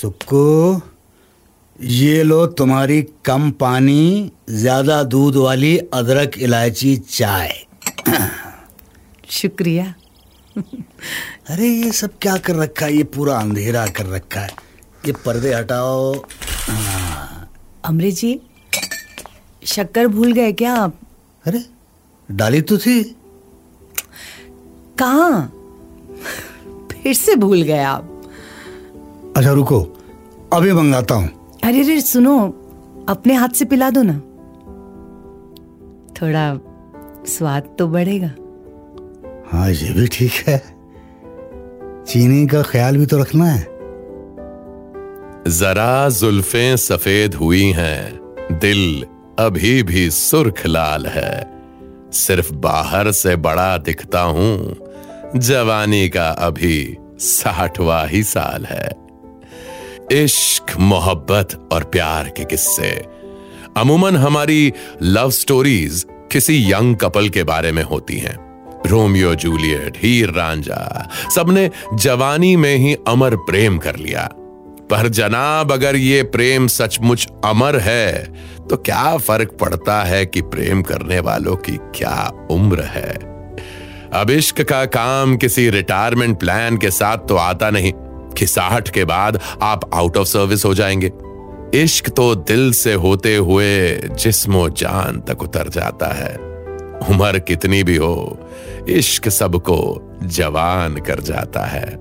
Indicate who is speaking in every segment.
Speaker 1: सुक्कू ये लो तुम्हारी कम पानी ज़्यादा दूध वाली अदरक इलायची चाय।
Speaker 2: शुक्रिया।
Speaker 1: अरे ये सब क्या कर रखा है? ये पूरा अंधेरा कर रखा है। ये पर्दे हटाओ।
Speaker 2: अमृत जी शक्कर भूल गए क्या आप?
Speaker 1: अरे डाली तो थी।
Speaker 2: कहा? फिर से भूल गए आप।
Speaker 1: अच्छा रुको। अभी मंगाता हूँ।
Speaker 2: अरे अरे सुनो अपने हाथ से पिला दो ना। थोड़ा स्वाद तो बढ़ेगा।
Speaker 1: हाँ ये भी ठीक है। चीनी का ख्याल भी तो रखना है।
Speaker 3: जरा जुल्फें सफ़ेद हुई हैं। दिल अभी भी सुर्ख लाल है। सिर्फ़ बाहर से बड़ा दिखता हूँ। जवानी का अभी साठवा ही साल है। इश्क, मोहब्बत और प्यार के किस्से। अमूमन हमारी लव स्टोरीज किसी यंग कपल के बारे में होती हैं। रोमियो, जूलियट, हीर, रांझा, सबने जवानी में ही अमर प्रेम कर लिया। पर जनाब, अगर ये प्रेम सचमुच अमर है तो क्या फ़र्क पड़ता है कि प्रेम करने वालों की क्या उम्र है? अब इश्क का काम किसी रिटायरमेंट प्लान के साथ तो आता नहीं। खिसाहट के बाद आप आउट ऑफ़ सर्विस हो जाएँगे। इश्क तो दिल से होते हुए जिस्मो जान तक उतर जाता है। उम्र कितनी भी हो, इश्क सबको जवान कर जाता है।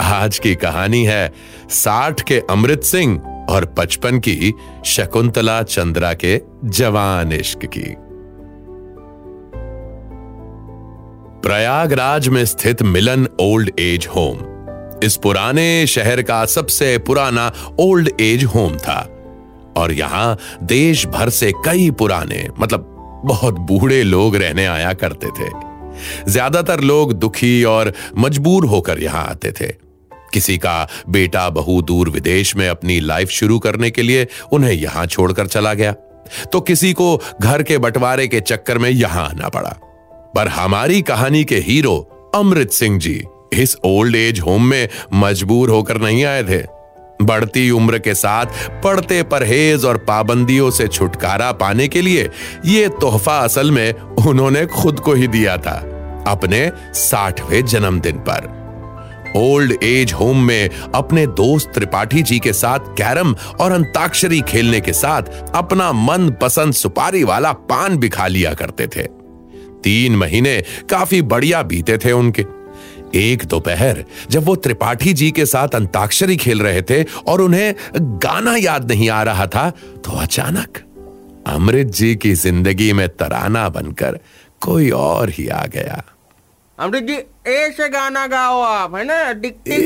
Speaker 3: आज की कहानी है साठ के अमृत सिंह और पचपन की शकुंतला चंद्रा के जवान इश्क की। प्रयागराज में स्थित मिलन ओल्ड एज होम इस पुराने शहर का सबसे पुराना ओल्ड एज होम था। और यहाँ देश भर से कई पुराने मतलब बहुत बूढ़े लोग रहने आया करते थे। ज़्यादातर लोग दुखी और मजबूर होकर यहाँ आते थे। किसी का बेटा बहु दूर विदेश में अपनी लाइफ शुरू करने के लिए उन्हें यहाँ छोड़कर चला गया। तो किसी को घर के बंटवारे के चक्कर में यहाँ आना पड़ा। पर हमारी कहानी के हीरो अमृत सिंह जी इस ओल्ड एज होम में मजबूर होकर नहीं आए थे। बढ़ती उम्र के साथ पढ़ते परहेज और पाबंदियों से छुटकारा पाने के लिए यह तोहफा असल में उन्होंने खुद को ही दिया था, अपने साठवें जन्मदिन पर। ओल्ड एज होम में अपने दोस्त त्रिपाठी जी के साथ कैरम और अंताक्षरी खेलने के साथ अपना मन पसंद सुपारी वाला पान भी खा लिया करते थे। तीन महीने काफ़ी बढ़िया बीते थे उनके। एक दोपहर जब वो त्रिपाठी जी के साथ अंताक्षरी खेल रहे थे और उन्हें गाना याद नहीं आ रहा था तो अचानक अमृत जी की ज़िंदगी में तराना बनकर कोई और ही आ गया।
Speaker 4: अमृत जी ऐसे गाना गाओ आप है ना? टिक टिक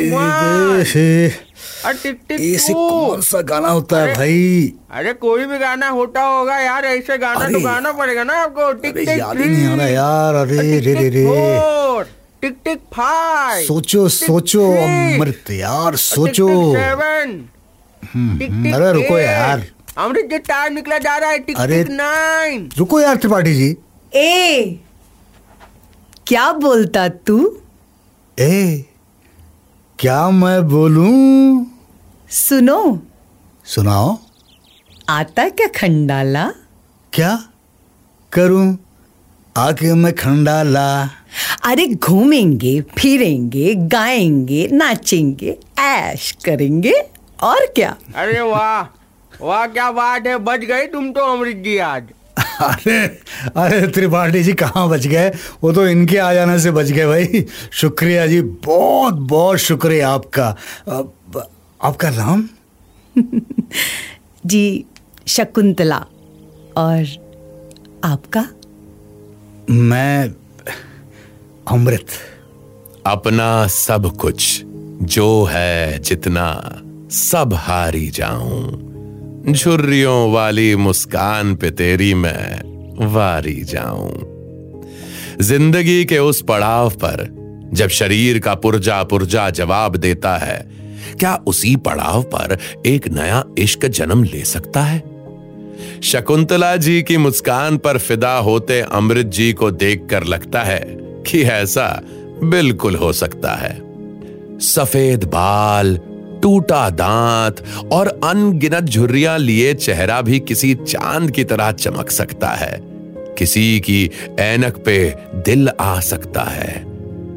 Speaker 4: टिक टिक
Speaker 1: ऐसे कौन सा गाना होता है भाई?
Speaker 4: अरे कोई भी गाना होता होगा यार ऐसे गाना तो गाना पड़ेगा ना आपको टिक टिक
Speaker 1: याद ही नहीं आ रहा यार अरे रे रे रे।
Speaker 4: टिक टिक फाइव
Speaker 1: सोचो सोचो अमृत यार सोचो।
Speaker 4: सेवन।
Speaker 1: अरे रुको यार।
Speaker 4: अमृत जी टाइम निकला जा रहा है टिक टिक नाइन
Speaker 1: रुको यार त्रिपाठी जी।
Speaker 2: ए क्या बोलता तू?
Speaker 1: ए क्या मैं बोलूँ?
Speaker 2: सुनो।
Speaker 1: सुनाओ।
Speaker 2: आता क्या खंडाला?
Speaker 1: क्या करूँ? आके मैं खंडाला।
Speaker 2: अरे घूमेंगे फिरेंगे गाएँगे नाचेंगे ऐश करेंगे और क्या?
Speaker 4: अरे वाह वाह क्या बात है बच गई तुम तो अमृत जी आज।
Speaker 1: अरे अरे त्रिपाठी जी कहाँ बच गए? वो तो इनके आ जाने से बच गए भाई। शुक्रिया जी बहुत बहुत शुक्रिया आपका। आपका नाम?
Speaker 2: जी शकुंतला। और आपका?
Speaker 1: मैं अमृत।
Speaker 3: अपना सब कुछ, जो है जितना, सब हारी जाऊँ। झुर्रियों वाली मुस्कान पे तेरी मैं वारी जाऊँ। ज़िंदगी के उस पड़ाव पर, जब शरीर का पुर्जा पुर्जा जवाब देता है, क्या उसी पड़ाव पर एक नया इश्क जन्म ले सकता है? शकुंतला जी की मुस्कान पर फिदा होते अमृत जी को देखकर लगता है कि ऐसा बिल्कुल हो सकता है। सफ़ेद बाल, टूटा दांत और अनगिनत झुर्रियाँ लिए चेहरा भी किसी चाँद की तरह चमक सकता है। किसी की ऐनक पे दिल आ सकता है।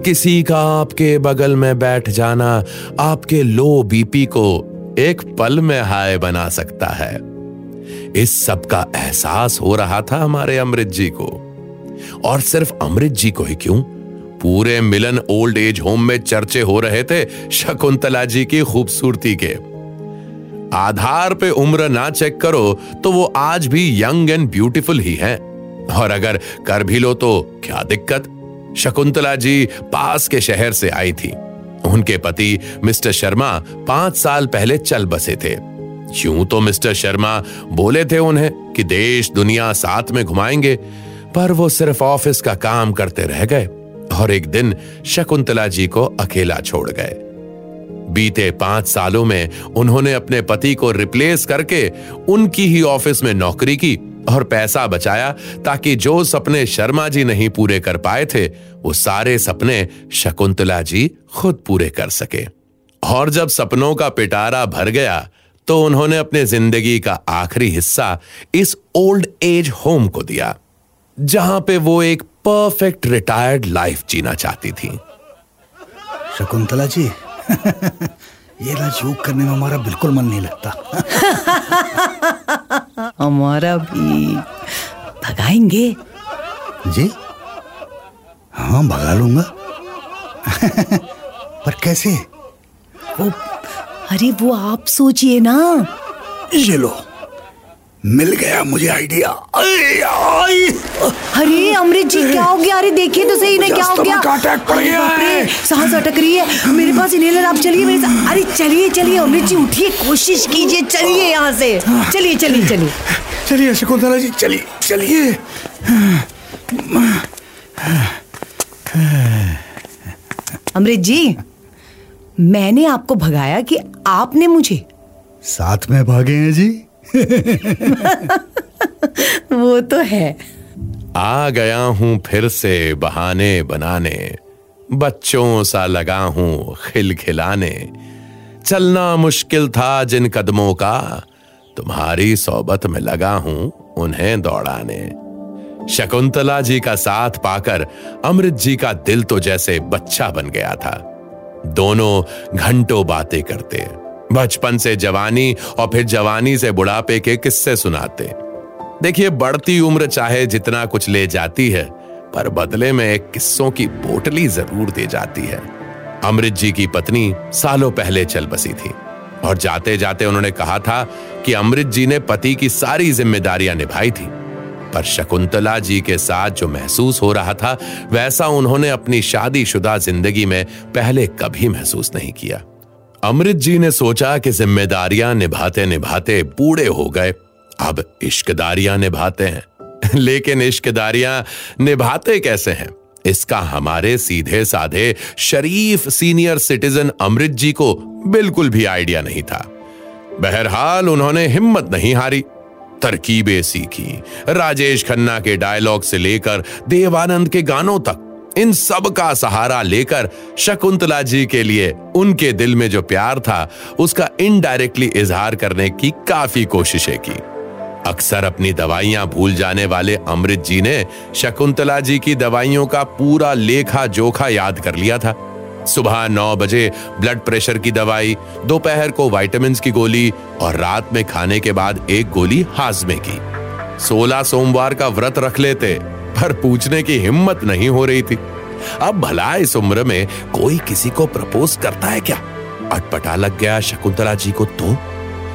Speaker 3: किसी का आपके बगल में बैठ जाना आपके लो बीपी को एक पल में हाय बना सकता है। इस सब का एहसास हो रहा था हमारे अमृत जी को। और सिर्फ़ अमृत जी को ही क्यों? पूरे मिलन ओल्ड एज होम में चर्चे हो रहे थे शकुंतला जी की खूबसूरती के। आधार पे उम्र ना चेक करो तो वो आज भी यंग एंड ब्यूटीफुल ही हैं। और अगर कर भी लो तो क्या दिक्कत? शकुंतला जी पास के शहर से आई थी। उनके पति मिस्टर शर्मा पाँच साल पहले चल बसे थे। यूँ तो मिस्टर शर्मा बोले थे उन्हें कि देश दुनिया साथ में घुमाएँगे, पर वो सिर्फ़ ऑफ़िस का काम करते रह गए और एक दिन शकुंतला जी को अकेला छोड़ गए। बीते पाँच सालों में उन्होंने अपने पति को रिप्लेस करके उनकी ही ऑफ़िस में नौकरी की और पैसा बचाया ताकि जो सपने शर्मा जी नहीं पूरे कर पाए थे, वो सारे सपने शकुंतला जी खुद पूरे कर सके। और जब सपनों का पिटारा भर गया तो उन्होंने अपने ज़िंदगी का आखिरी हिस्सा इस ओल्ड एज होम को दिया जहाँ पे वो एक परफेक्ट रिटायर्ड लाइफ जीना चाहती थी।
Speaker 1: शकुंतला जी ये ना जोक करने में हमारा बिल्कुल मन नहीं लगता।
Speaker 2: हमारा भी। भगाएँगे?
Speaker 1: जी? हाँ भगा लूँगा। पर कैसे?
Speaker 2: वो अरे वो आप सोचिए ना।
Speaker 1: ये लो मिल गया मुझे आइडिया।
Speaker 2: अरे अमृत जी क्या हो गया? अरे देखिए तो सही ना क्या हो गया?
Speaker 1: अटैक पड़ गया है।
Speaker 2: सांस अटक रही है। मेरे पास इनहेलर आप चलिए मेरे साथ। अरे चलिए चलिए अमृत जी उठिए कोशिश कीजिए चलिए यहाँ से। चलिए चलिए चलिए।
Speaker 1: चलिए शकुंतला जी चलिए चलिए।
Speaker 2: अमृत जी मैंने आपको भगाया कि आपने मुझे।
Speaker 1: साथ में भागे हैं जी।
Speaker 2: वो तो है।
Speaker 3: आ गया हूँ फिर से बहाने बनाने बच्चों सा लगा हूँ खिलखिलाने चलना मुश्किल था जिन कदमों का तुम्हारी सोबत में लगा हूँ उन्हें दौड़ाने। शकुंतला जी का साथ पाकर अमृत जी का दिल तो जैसे बच्चा बन गया था। दोनों घंटों बातें करते बचपन से जवानी और फिर जवानी से बुढ़ापे के किस्से सुनाते देखिए, बढ़ती उम्र चाहे जितना कुछ ले जाती है, पर बदले में एक किस्सों की पोटली ज़रूर दे जाती है। अमृत जी की पत्नी सालों पहले चल बसी थी और जाते जाते उन्होंने कहा था कि अमृत जी ने पति की सारी जिम्मेदारियाँ निभाई थी। पर शकुंतला जी के साथ जो महसूस हो रहा था, वैसा उन्होंने अपनी शादीशुदा ज़िंदगी में पहले कभी महसूस नहीं किया। अमृत जी ने सोचा कि जिम्मेदारियाँ निभाते निभाते बूढ़े हो गए। अब इश्कदारियाँ निभाते हैं। लेकिन इश्कदारियाँ निभाते कैसे हैं? इसका हमारे सीधे साधे शरीफ सीनियर सिटीजन अमृत जी को बिल्कुल भी आइडिया नहीं था। बहरहाल उन्होंने हिम्मत नहीं हारी। तरकीबें सीखी। राजेश खन्ना के डायलॉग से लेकर देवानंद के गानों तक, इन सब का सहारा लेकर शकुंतला जी के लिए, उनके दिल में जो प्यार था, उसका इनडायरेक्टली इजहार करने की काफ़ी कोशिशें की। अक्सर अपनी दवाइयाँ भूल जाने वाले अमृत जी ने शकुंतला जी की दवाइयों का पूरा लेखा जोखा याद कर लिया था। सुबह नौ बजे ब्लड प्रेशर की दवाई, दोपहर को वाइटामिन की गोली और रात में खाने के बाद एक गोली हाजमे की। सोलह सोमवार का व्रत रख लेते, पर पूछने की हिम्मत नहीं हो रही थी। अब भला इस उम्र में कोई किसी को प्रपोज करता है क्या? अटपटा लग गया शकुंतला जी को तो।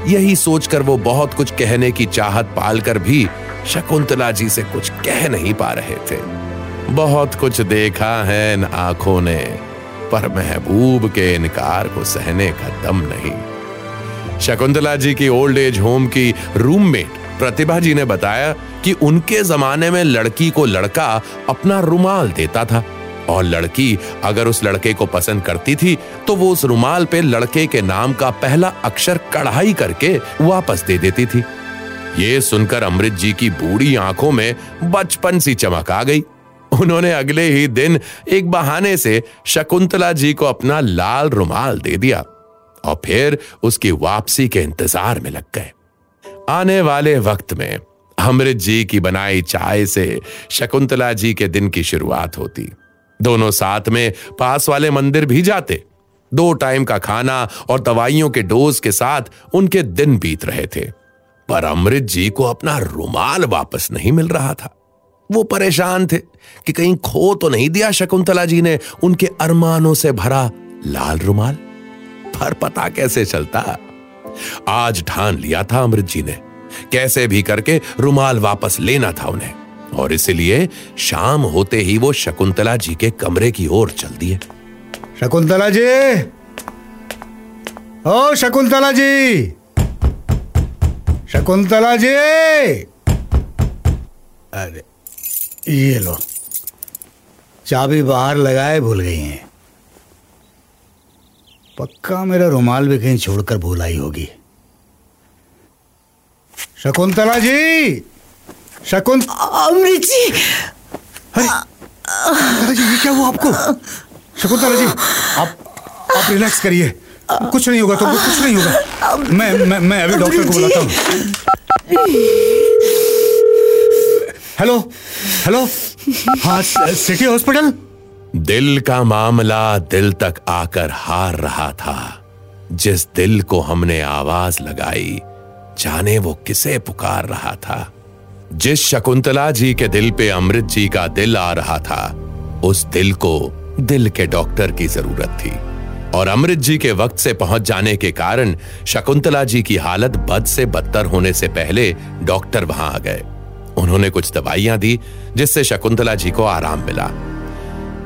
Speaker 3: यही सोचकर वो बहुत कुछ कहने की चाहत पालकर भी शकुंतला जी से कुछ कह नहीं पा रहे थे। बहुत कुछ देखा है इन आँखों ने। पर महबूब के इनकार को सहने का दम नहीं। शकुंतला जी की ओल्ड एज होम की रूममेट प्रतिभा जी ने बताया कि उनके जमाने में लड़की को लड़का अपना रुमाल देता था और लड़की अगर उस लड़के को पसंद करती थी तो वो उस रुमाल पे लड़के के नाम का पहला अक्षर कढ़ाई करके वापस दे देती थी। ये सुनकर अमृत जी की बूढ़ी आँखों में बचपन सी चमक आ गई। उन्होंने अगले ही दिन एक बहाने से शकुंतला जी को अपना लाल रुमाल दे दिया और फिर उसकी वापसी के इंतज़ार में लग गए। आने वाले वक्त में अमृत जी की बनाई चाय से शकुंतला जी के दिन की शुरुआत होती। दोनों साथ में पास वाले मंदिर भी जाते। दो टाइम का खाना और दवाइयों के डोज के साथ उनके दिन बीत रहे थे। पर अमृत जी को अपना रुमाल वापस नहीं मिल रहा था। वो परेशान थे कि कहीं खो तो नहीं दिया शकुंतला जी ने उनके अरमानों से भरा लाल रुमाल। पर पता कैसे चलता? आज ठान लिया था अमृत जी ने। कैसे भी करके रुमाल वापस लेना था उन्हें। और इसलिए शाम होते ही वो शकुंतला जी के कमरे की ओर चल दिए।
Speaker 1: शकुंतला जी! ओ शकुंतला जी! शकुंतला जी! अरे ये लो। चाबी बाहर लगाए भूल गई हैं। पक्का मेरा रुमाल भी कहीं छोड़कर भूल आई होगी। शकुंतला जी! शकुंत
Speaker 2: अमृत जी!
Speaker 1: अरे जी ये क्या हुआ आपको? शकुंतला जी आप आप रिलैक्स करिए। कुछ नहीं होगा तुमको कुछ नहीं होगा। मैं मैं मैं अभी डॉक्टर को बुलाता हूँ। हेलो हेलो हाँ सिटी हॉस्पिटल
Speaker 3: दिल का मामला दिल तक आकर हार रहा था। जिस दिल को हमने आवाज़ लगाई, जाने वो किसे पुकार रहा था। जिस शकुंतला जी के दिल पे अमृत जी का दिल आ रहा था, उस दिल को दिल के डॉक्टर की ज़रूरत थी। और अमृत जी के वक्त से पहुँच जाने के कारण शकुंतला जी की हालत बद से बदतर होने से पहले डॉक्टर वहाँ आ गए। उन्होंने कुछ दवाइयाँ दी, जिससे शकुंतला जी को आराम मिला।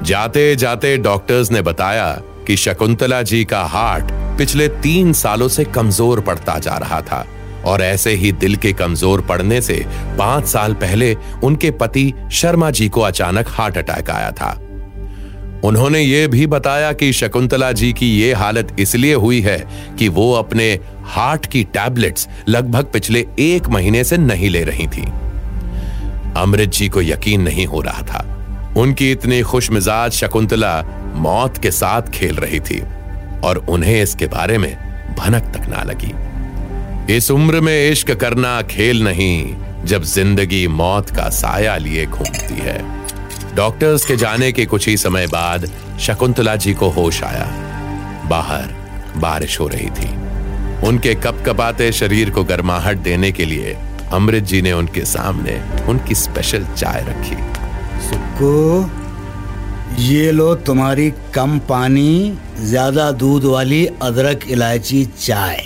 Speaker 3: जाते जाते डॉक्टर्स ने बताया कि शकुंतला जी का हार्ट पिछले तीन सालों से कमज़ोर पड़ता जा रहा था, और ऐसे ही दिल के कमज़ोर पड़ने से पाँच साल पहले उनके पति शर्मा जी को अचानक हार्ट अटैक आया था। उन्होंने ये भी बताया कि शकुंतला जी की ये हालत इसलिए हुई है कि वो अपने हार्ट की टैबलेट्स लगभग पिछले एक महीने से नहीं ले रही थी। अमृत जी को यकीन नहीं हो रहा था। उनकी इतनी खुश मिजाज शकुंतला मौत के साथ खेल रही थी और उन्हें इसके बारे में भनक तक ना लगी। इस उम्र में इश्क करना खेल नहीं, जब ज़िंदगी मौत का साया लिए घूमती है। डॉक्टर्स के जाने के कुछ ही समय बाद शकुंतला जी को होश आया। बाहर बारिश हो रही थी। उनके कपकपाते शरीर को गर्माहट देने के लिए अमृत जी ने उनके सामने उनकी स्पेशल चाय रखी।
Speaker 1: सुक्कू ये लो तुम्हारी कम पानी ज़्यादा दूध वाली अदरक इलायची चाय।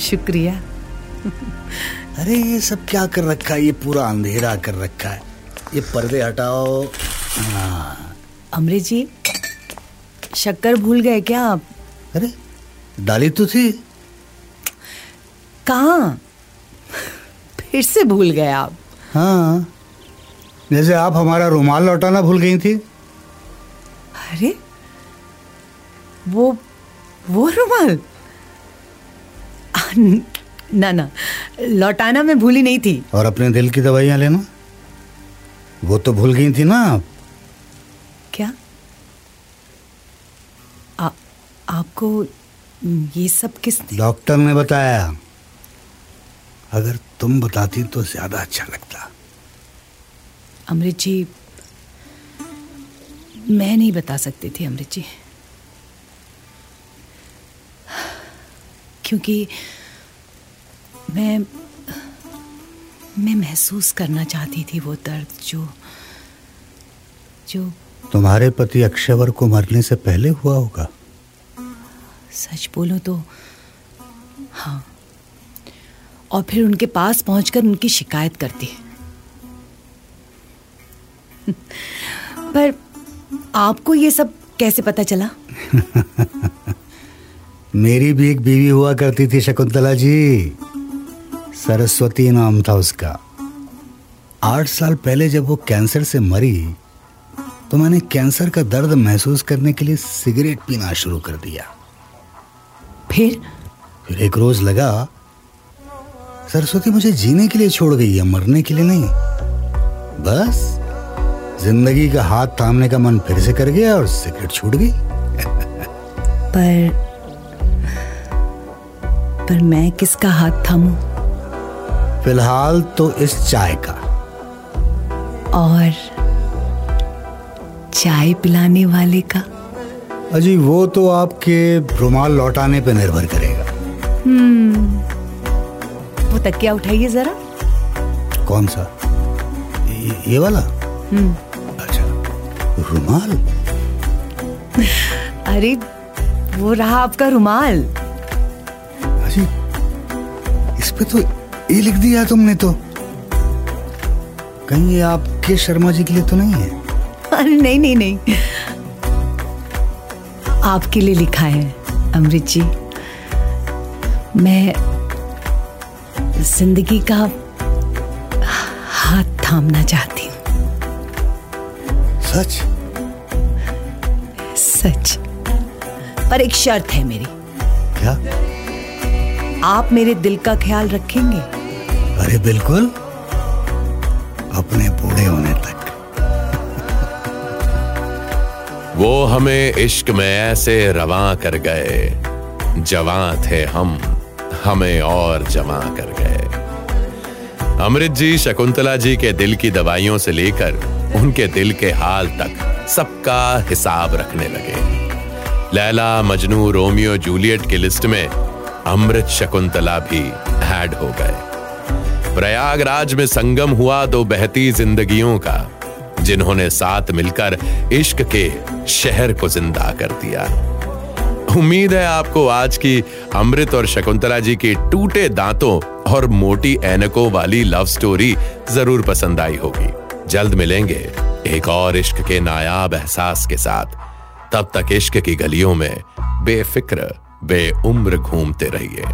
Speaker 2: शुक्रिया।
Speaker 1: अरे ये सब क्या कर रखा है? ये पूरा अंधेरा कर रखा है। ये पर्दे हटाओ।
Speaker 2: अमृत जी शक्कर भूल गए क्या आप?
Speaker 1: अरे डाली तो थी।
Speaker 2: कहा? फिर से भूल गए आप।
Speaker 1: हाँ। जैसे आप हमारा रुमाल लौटाना भूल गई थी।
Speaker 2: अरे वो वो रुमाल? ना ना लौटाना मैं भूली नहीं थी।
Speaker 1: और अपने दिल की दवाइयाँ लेना। वो तो भूल गई थी ना आप।
Speaker 2: क्या? आ, आपको ये सब किस
Speaker 1: डॉक्टर ने बताया। अगर तुम बताती तो ज़्यादा अच्छा लगता।
Speaker 2: अमृत जी मैं नहीं बता सकती थी अमृत जी क्योंकि मैं मैं महसूस करना चाहती थी वो दर्द जो जो
Speaker 1: तुम्हारे पति अक्षयवर को मरने से पहले हुआ होगा।
Speaker 2: सच बोलो तो हाँ। और फिर उनके पास पहुंचकर उनकी शिकायत करती है। पर आपको ये सब कैसे पता चला?
Speaker 1: मेरी भी एक बीवी हुआ करती थी शकुंतला जी। सरस्वती नाम था उसका। आठ साल पहले जब वो कैंसर से मरी तो मैंने कैंसर का दर्द महसूस करने के लिए सिगरेट पीना शुरू कर दिया।
Speaker 2: फिर?
Speaker 1: फिर एक रोज लगा सरस्वती मुझे जीने के लिए छोड़ गई है मरने के लिए नहीं। बस ज़िंदगी का हाथ थामने का मन फिर से कर गया और सिगरेट छूट गई।
Speaker 2: पर पर मैं किसका हाथ थामू?
Speaker 1: फ़िलहाल तो इस चाय का।
Speaker 2: और चाय पिलाने वाले का?
Speaker 1: अजी वो तो आपके रुमाल लौटाने पे निर्भर करेगा।
Speaker 2: वो तकिया उठाइए जरा?
Speaker 1: कौन सा? ये, ये वाला? अच्छा रुमाल?
Speaker 2: अरे वो रहा आपका रुमाल।
Speaker 1: अजी इस पे तो ये लिख दिया तुमने तो। कहीं ये आपके शर्मा जी के लिए तो नहीं है?
Speaker 2: अरे नहीं नहीं नहीं। आपके लिए लिखा है अमृत जी। मैं ज़िंदगी का हाथ थामना चाहती हूँ।
Speaker 1: सच?
Speaker 2: सच। पर एक शर्त है मेरी।
Speaker 1: क्या?
Speaker 2: आप मेरे दिल का ख्याल रखेंगे?
Speaker 1: अरे बिल्कुल। अपने बूढ़े होने तक।
Speaker 3: वो हमें इश्क में ऐसे रवा कर गए। जवां थे हम। हमें और जमा कर गए। अमृत जी, शकुंतला जी के दिल की दवाइयों से लेकर उनके दिल के हाल तक सबका हिसाब रखने लगे। लैला, मजनू, रोमियो, जूलियट की लिस्ट में अमृत, शकुंतला भी ऐड हो गए। प्रयागराज में संगम हुआ दो बहती जिंदगियों का, जिन्होंने साथ मिलकर इश्क के शहर को ज़िंदा कर दिया। उम्मीद है आपको आज की अमृत और शकुंतला जी की टूटे दांतों और मोटी ऐनकों वाली लव स्टोरी ज़रूर पसंद आई होगी। जल्द मिलेंगे एक और इश्क के नायाब एहसास के साथ। तब तक इश्क की गलियों में बेफिक्र, बेउम्र घूमते रहिए।